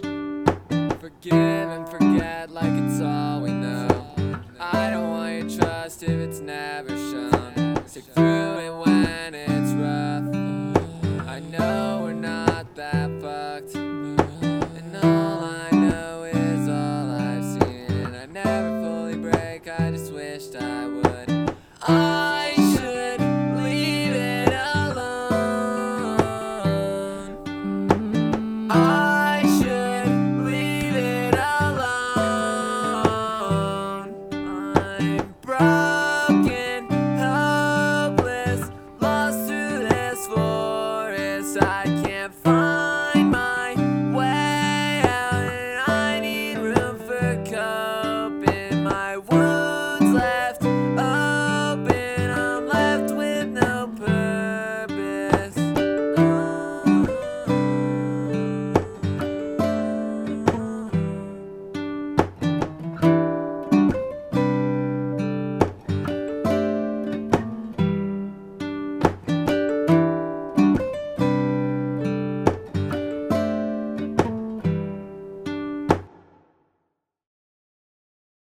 much. Forgive and forget like it's all we know. I don't want your trust if it's never shown. Stick through.